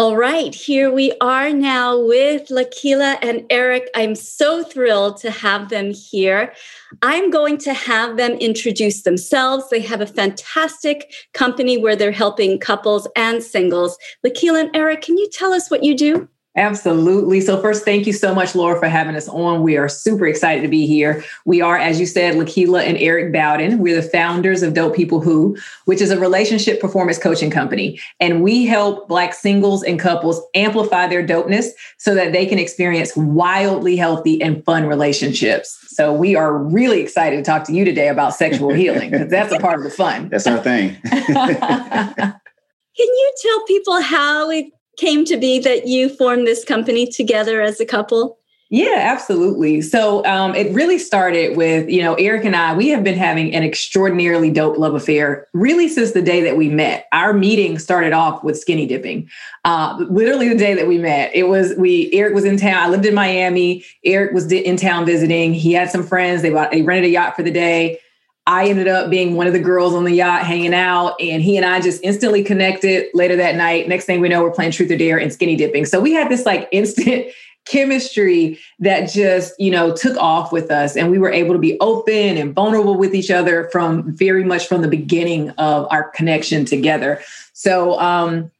All right, here we are now with Lakila and Eric. I'm so thrilled to have them here. I'm going to have them introduce themselves. They have a fantastic company where they're helping couples and singles. Lakila and Eric, can you tell us what you do? Absolutely. So, first, thank you so much, Laura, for having us on. We are super excited to be here. We are, as you said, Lakila and Eric Bowden. We're the founders of Dope People Who, which is a relationship performance coaching company. And we help Black singles and couples amplify their dopeness so that they can experience wildly healthy and fun relationships. So, we are really excited to talk to you today about sexual healing because that's a part of the fun. That's our thing. Can you tell people how it came to be that you formed this company together as a couple? Yeah, absolutely. So um, it really started with, you know, Eric and I, we have been having an extraordinarily dope love affair really since the day that we met. Our meeting started off with skinny dipping. Uh, literally the day that we met. It was, we, Eric was in town. I lived in Miami. Eric was in town visiting. He had some friends. They bought, they rented a yacht for the day. I ended up being one of the girls on the yacht hanging out, and he and I just instantly connected later that night. Next thing we know, we're playing Truth or Dare and skinny dipping. So we had this like instant chemistry that just, you know, took off with us. And we were able to be open and vulnerable with each other from very much from the beginning of our connection together. So, um,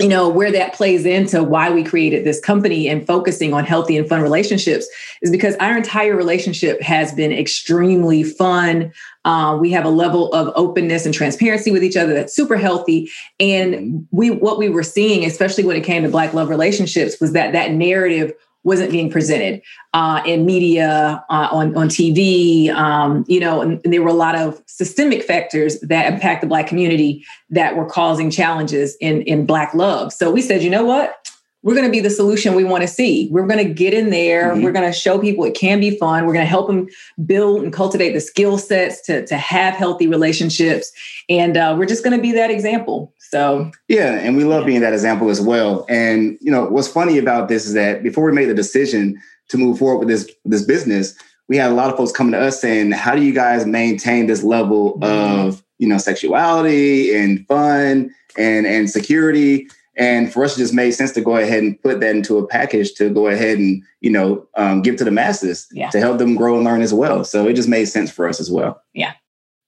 you know where that plays into why we created this company and focusing on healthy and fun relationships is because our entire relationship has been extremely fun uh, we have a level of openness and transparency with each other that's super healthy and we what we were seeing especially when it came to black love relationships was that that narrative wasn't being presented uh, in media, uh, on on TV. Um, you know, and, and, there were a lot of systemic factors that impact the Black community that were causing challenges in in Black love. So we said, you know what? We're going to be the solution we want to see. We're going to get in there. Mm-hmm. We're going to show people it can be fun. We're going to help them build and cultivate the skill sets to, to have healthy relationships. And uh, we're just going to be that example. So yeah, and we love being that example as well. And you know, what's funny about this is that before we made the decision to move forward with this this business, we had a lot of folks coming to us saying, "How do you guys maintain this level mm-hmm. of you know sexuality and fun and and security?" And for us, it just made sense to go ahead and put that into a package to go ahead and you know um, give to the masses yeah. to help them grow and learn as well. So it just made sense for us as well. Yeah.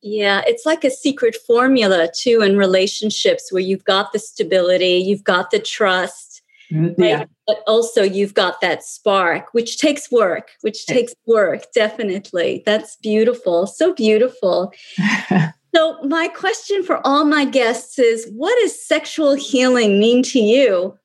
Yeah, it's like a secret formula too in relationships where you've got the stability, you've got the trust, mm, yeah. right? but also you've got that spark, which takes work, which takes work, definitely. That's beautiful. So beautiful. so, my question for all my guests is what does sexual healing mean to you?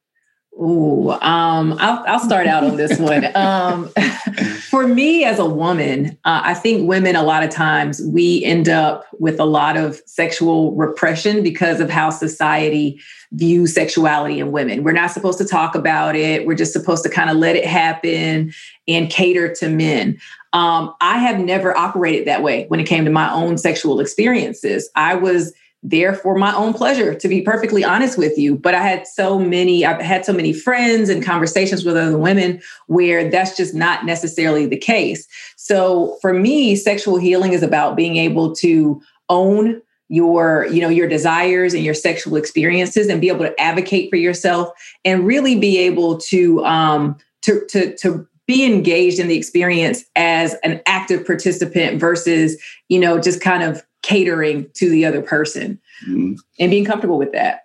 Ooh, um, I'll, I'll start out on this one. Um, for me as a woman, uh, I think women, a lot of times, we end up with a lot of sexual repression because of how society views sexuality in women. We're not supposed to talk about it, we're just supposed to kind of let it happen and cater to men. Um, I have never operated that way when it came to my own sexual experiences. I was there for my own pleasure, to be perfectly honest with you. But I had so many, I've had so many friends and conversations with other women where that's just not necessarily the case. So for me, sexual healing is about being able to own your you know your desires and your sexual experiences and be able to advocate for yourself and really be able to um to to to be engaged in the experience as an active participant versus you know just kind of catering to the other person mm-hmm. and being comfortable with that.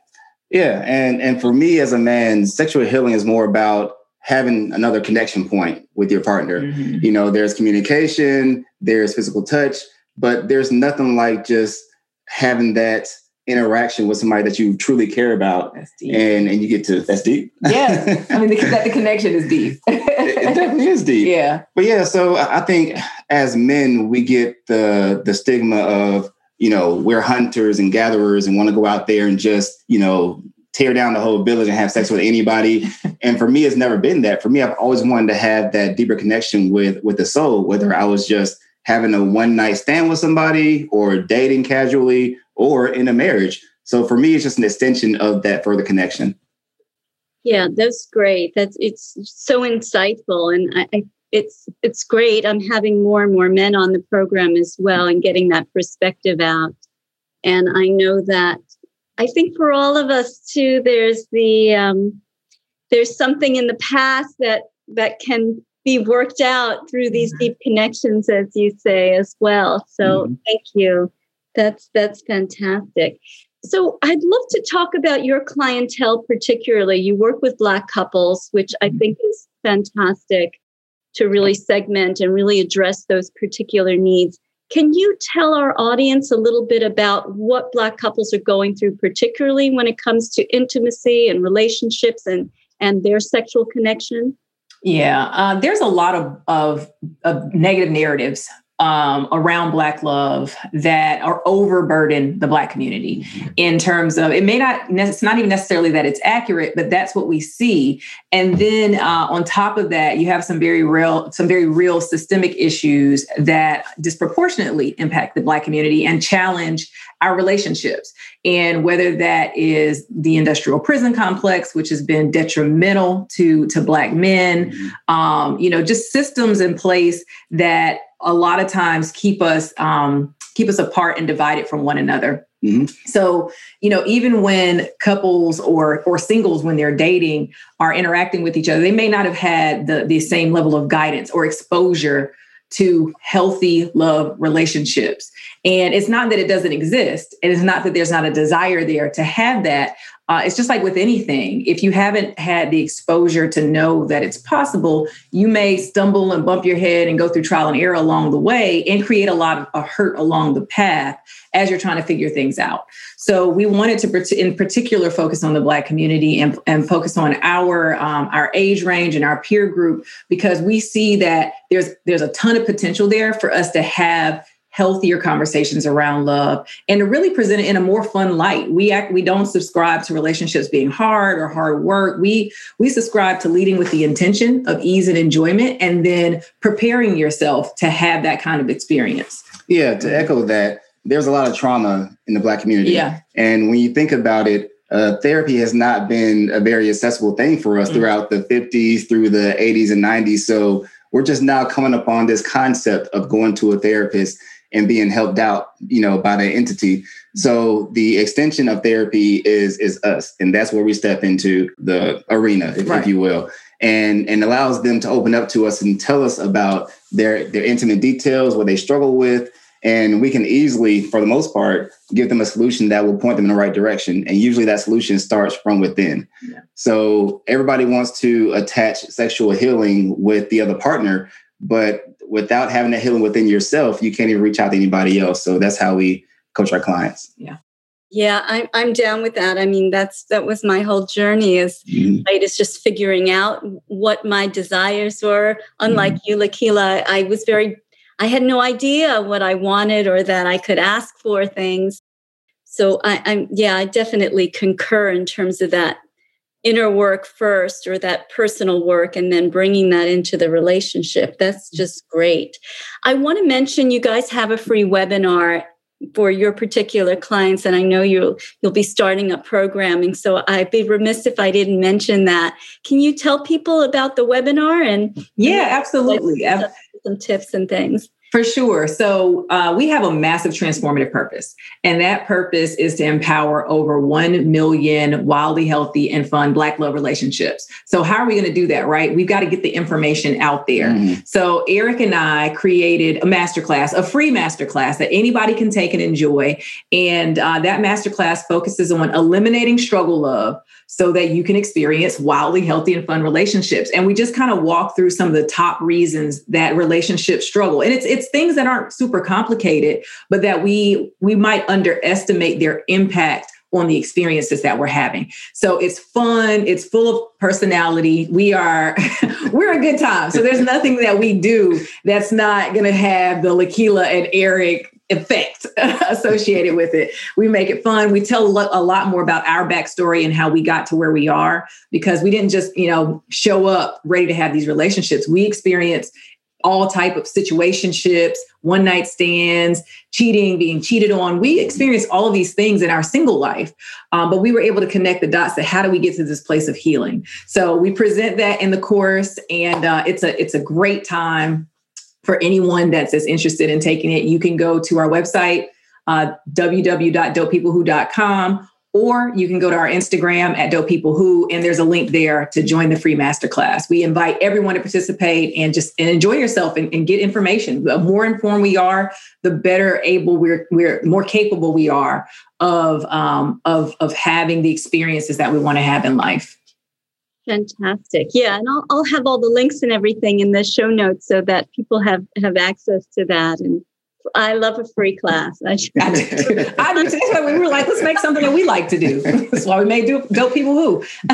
Yeah, and and for me as a man, sexual healing is more about having another connection point with your partner. Mm-hmm. You know, there's communication, there's physical touch, but there's nothing like just having that interaction with somebody that you truly care about and and you get to that's deep. Yeah. I mean the, the connection is deep. It, it, definitely is deep. Yeah. But yeah so i think as men we get the the stigma of you know we're hunters and gatherers and want to go out there and just you know tear down the whole village and have sex with anybody. And for me it's never been that. For me i've always wanted to have that deeper connection with with the soul whether i was just having a one night stand with somebody or dating casually or in a marriage. So for me, it's just an extension of that further connection. Yeah, that's great. That's it's so insightful, and I, I, it's it's great. I'm having more and more men on the program as well, and getting that perspective out. And I know that I think for all of us too, there's the um, there's something in the past that that can be worked out through these mm-hmm. deep connections as you say as well so mm-hmm. thank you that's that's fantastic. So i'd love to talk about your clientele particularly. You work with black couples which i mm-hmm. think is fantastic to really segment and really address those particular needs. Can you tell our audience a little bit about what black couples are going through particularly when it comes to intimacy and relationships and and their sexual connection? Yeah, uh, there's a lot of, of, of negative narratives um, around Black love that are overburden the Black community in terms of it may not, it's not even necessarily that it's accurate, but that's what we see. And then uh, on top of that, you have some very real, some very real systemic issues that disproportionately impact the Black community and challenge our relationships. And whether that is the industrial prison complex, which has been detrimental to, to Black men, mm-hmm. um, you know, just systems in place that a lot of times keep us um, keep us apart and divided from one another. Mm-hmm. So, you know, even when couples or or singles when they're dating are interacting with each other, they may not have had the the same level of guidance or exposure to healthy love relationships. And it's not that it doesn't exist. And it's not that there's not a desire there to have that. Uh, it's just like with anything. If you haven't had the exposure to know that it's possible, you may stumble and bump your head and go through trial and error along the way and create a lot of a hurt along the path as you're trying to figure things out. So we wanted to, in particular, focus on the Black community and, and focus on our um, our age range and our peer group because we see that there's there's a ton of potential there for us to have healthier conversations around love and to really present it in a more fun light. We act we don't subscribe to relationships being hard or hard work. We we subscribe to leading with the intention of ease and enjoyment and then preparing yourself to have that kind of experience. Yeah, to echo that, there's a lot of trauma in the black community. Yeah. And when you think about it, uh, therapy has not been a very accessible thing for us mm-hmm. throughout the 50s through the 80s and 90s. So we're just now coming upon this concept of going to a therapist and being helped out, you know, by the entity. So the extension of therapy is is us, and that's where we step into the arena, if, right. if, you will, and and allows them to open up to us and tell us about their their intimate details, what they struggle with, and we can easily, for the most part, give them a solution that will point them in the right direction. And usually, that solution starts from within. Yeah. So everybody wants to attach sexual healing with the other partner, but without having that healing within yourself, you can't even reach out to anybody else. So that's how we coach our clients. Yeah. Yeah, I'm I'm down with that. I mean, that's that was my whole journey is mm-hmm. right is just figuring out what my desires were. Unlike mm-hmm. you, Lakila, I was very I had no idea what I wanted or that I could ask for things. So I, I'm yeah, I definitely concur in terms of that inner work first or that personal work and then bringing that into the relationship. That's just great. I want to mention you guys have a free webinar for your particular clients and I know you'll you'll be starting up programming so I'd be remiss if I didn't mention that. Can you tell people about the webinar and Yeah, absolutely. Some tips and things. For sure. So uh, we have a massive transformative purpose, and that purpose is to empower over 1 million wildly healthy and fun Black love relationships. So, how are we going to do that, right? We've got to get the information out there. Mm-hmm. So, Eric and I created a masterclass, a free masterclass that anybody can take and enjoy. And uh, that masterclass focuses on eliminating struggle love so that you can experience wildly healthy and fun relationships. And we just kind of walk through some of the top reasons that relationships struggle. And it's it's things that aren't super complicated, but that we we might underestimate their impact on the experiences that we're having. So it's fun, it's full of personality. We are we're a good time. So there's nothing that we do that's not going to have the Lakila and Eric effect associated with it. We make it fun. We tell a lot more about our backstory and how we got to where we are because we didn't just, you know, show up ready to have these relationships. We experienced all type of situationships, one night stands, cheating, being cheated on. We experienced all of these things in our single life, um, but we were able to connect the dots to how do we get to this place of healing. So we present that in the course, and uh, it's a it's a great time for anyone that's as interested in taking it, you can go to our website, uh, or you can go to our Instagram at Dope People Who, and there's a link there to join the free masterclass. We invite everyone to participate and just and enjoy yourself and, and get information. The more informed we are, the better able we're we're more capable we are of um, of of having the experiences that we want to have in life. Fantastic. Yeah, and I'll I'll have all the links and everything in the show notes so that people have have access to that and I love a free class. I, do. I do. That's why we were like, let's make something that we like to do. That's why we made do, Dope People Who.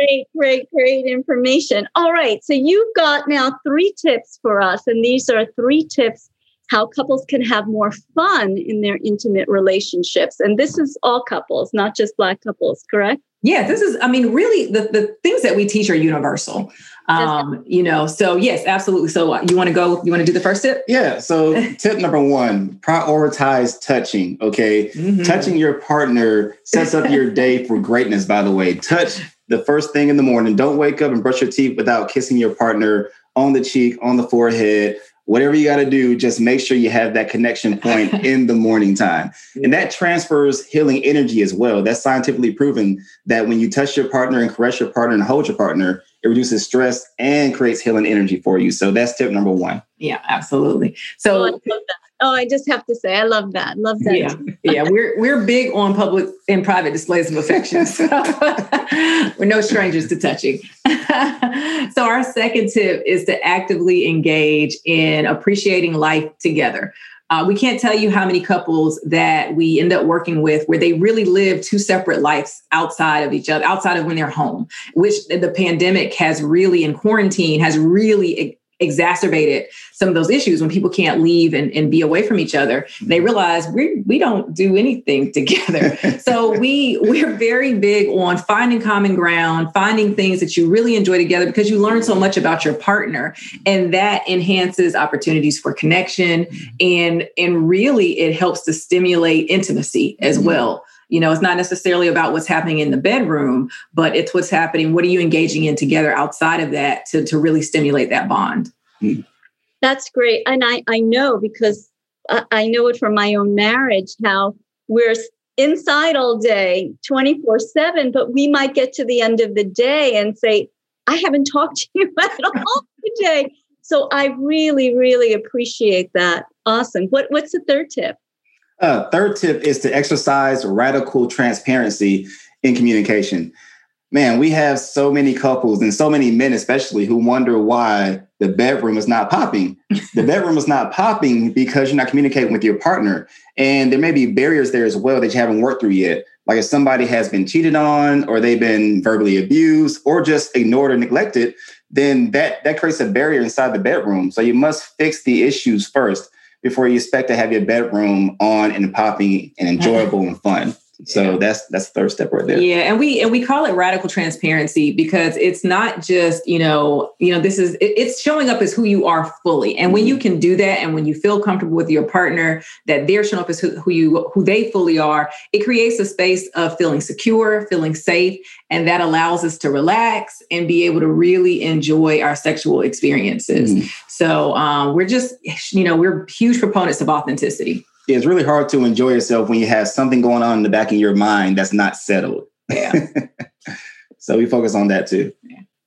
great, great, great information. All right. So you've got now three tips for us. And these are three tips how couples can have more fun in their intimate relationships. And this is all couples, not just Black couples, correct? Yeah, this is, I mean, really the, the things that we teach are universal. Um, you know, so yes, absolutely. So uh, you want to go, you want to do the first tip? Yeah. So tip number one, prioritize touching. Okay. Mm-hmm. Touching your partner sets up your day for greatness, by the way. Touch the first thing in the morning. Don't wake up and brush your teeth without kissing your partner on the cheek, on the forehead, whatever you got to do, just make sure you have that connection point in the morning time. And that transfers healing energy as well. That's scientifically proven that when you touch your partner and caress your partner and hold your partner, it reduces stress and creates healing energy for you. So that's tip number one. Yeah, absolutely. So oh, I oh, I just have to say, I love that. Love that. Yeah, yeah. We're we're big on public and private displays of affection. So we're no strangers to touching. so our second tip is to actively engage in appreciating life together. Uh, we can't tell you how many couples that we end up working with where they really live two separate lives outside of each other, outside of when they're home, which the pandemic has really, in quarantine, has really exacerbated some of those issues when people can't leave and, and be away from each other they mm-hmm. realize we we don't do anything together so we we're very big on finding common ground finding things that you really enjoy together because you learn so much about your partner and that enhances opportunities for connection mm-hmm. and and really it helps to stimulate intimacy as mm-hmm. well you know it's not necessarily about what's happening in the bedroom but it's what's happening. What are you engaging in together outside of that to, to really stimulate that bond? Mm-hmm. That's great. And i i know because I know it from my own marriage how we're inside all day 24 7 but we might get to the end of the day and say i haven't talked to you at all today. So i really really appreciate that. Awesome. What, what's the third tip uh, third tip is to exercise radical transparency in communication. Man, we have so many couples and so many men, especially, who wonder why the bedroom is not popping. the bedroom is not popping because you're not communicating with your partner. And there may be barriers there as well that you haven't worked through yet. Like if somebody has been cheated on, or they've been verbally abused, or just ignored or neglected, then that, that creates a barrier inside the bedroom. So you must fix the issues first before you expect to have your bedroom on and popping and enjoyable and fun. So yeah. that's that's the third step right there. Yeah, and we and we call it radical transparency because it's not just you know you know this is it, it's showing up as who you are fully, and mm-hmm. when you mm-hmm. can do that, and when you feel comfortable with your partner that they're showing up as who, who you who they fully are, it creates a space of feeling secure, feeling safe, and that allows us to relax and be able to really enjoy our sexual experiences. Mm-hmm. So um, we're just you know we're huge proponents of authenticity it's really hard to enjoy yourself when you have something going on in the back of your mind that's not settled. Yeah. so we focus on that too.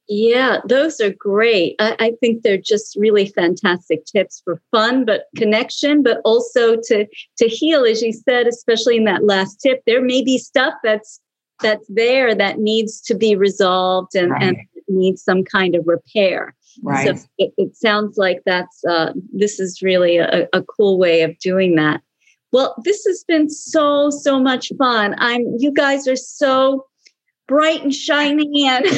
Yeah, those are great. I, I, think they're just really fantastic tips for fun, but connection, but also to to heal, as you said, especially in that last tip. There may be stuff that's that's there that needs to be resolved and, right. and needs some kind of repair. Right. So it, it sounds like that's uh, this is really a, a cool way of doing that. Well, this has been so, so much fun. I'm you guys are so bright and shiny and and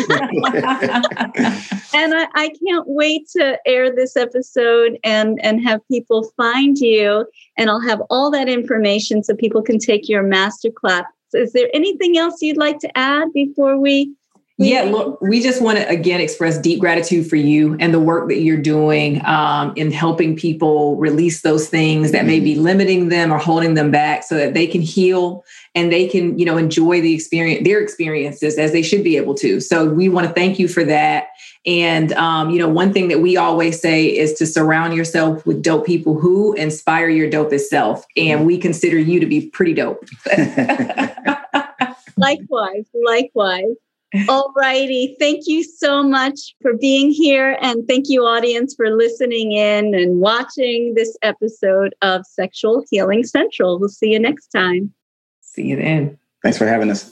I, I, can't wait to air this episode and and have people find you and I'll have all that information so people can take your master class. Is there anything else you'd like to add before we yeah, look, we just want to again express deep gratitude for you and the work that you're doing um, in helping people release those things that may be mm-hmm. limiting them or holding them back so that they can heal and they can, you know, enjoy the experience, their experiences as they should be able to. So we want to thank you for that. And, um, you know, one thing that we always say is to surround yourself with dope people who inspire your dopest self. And we consider you to be pretty dope. likewise, likewise. All righty. Thank you so much for being here. And thank you, audience, for listening in and watching this episode of Sexual Healing Central. We'll see you next time. See you then. Thanks for having us.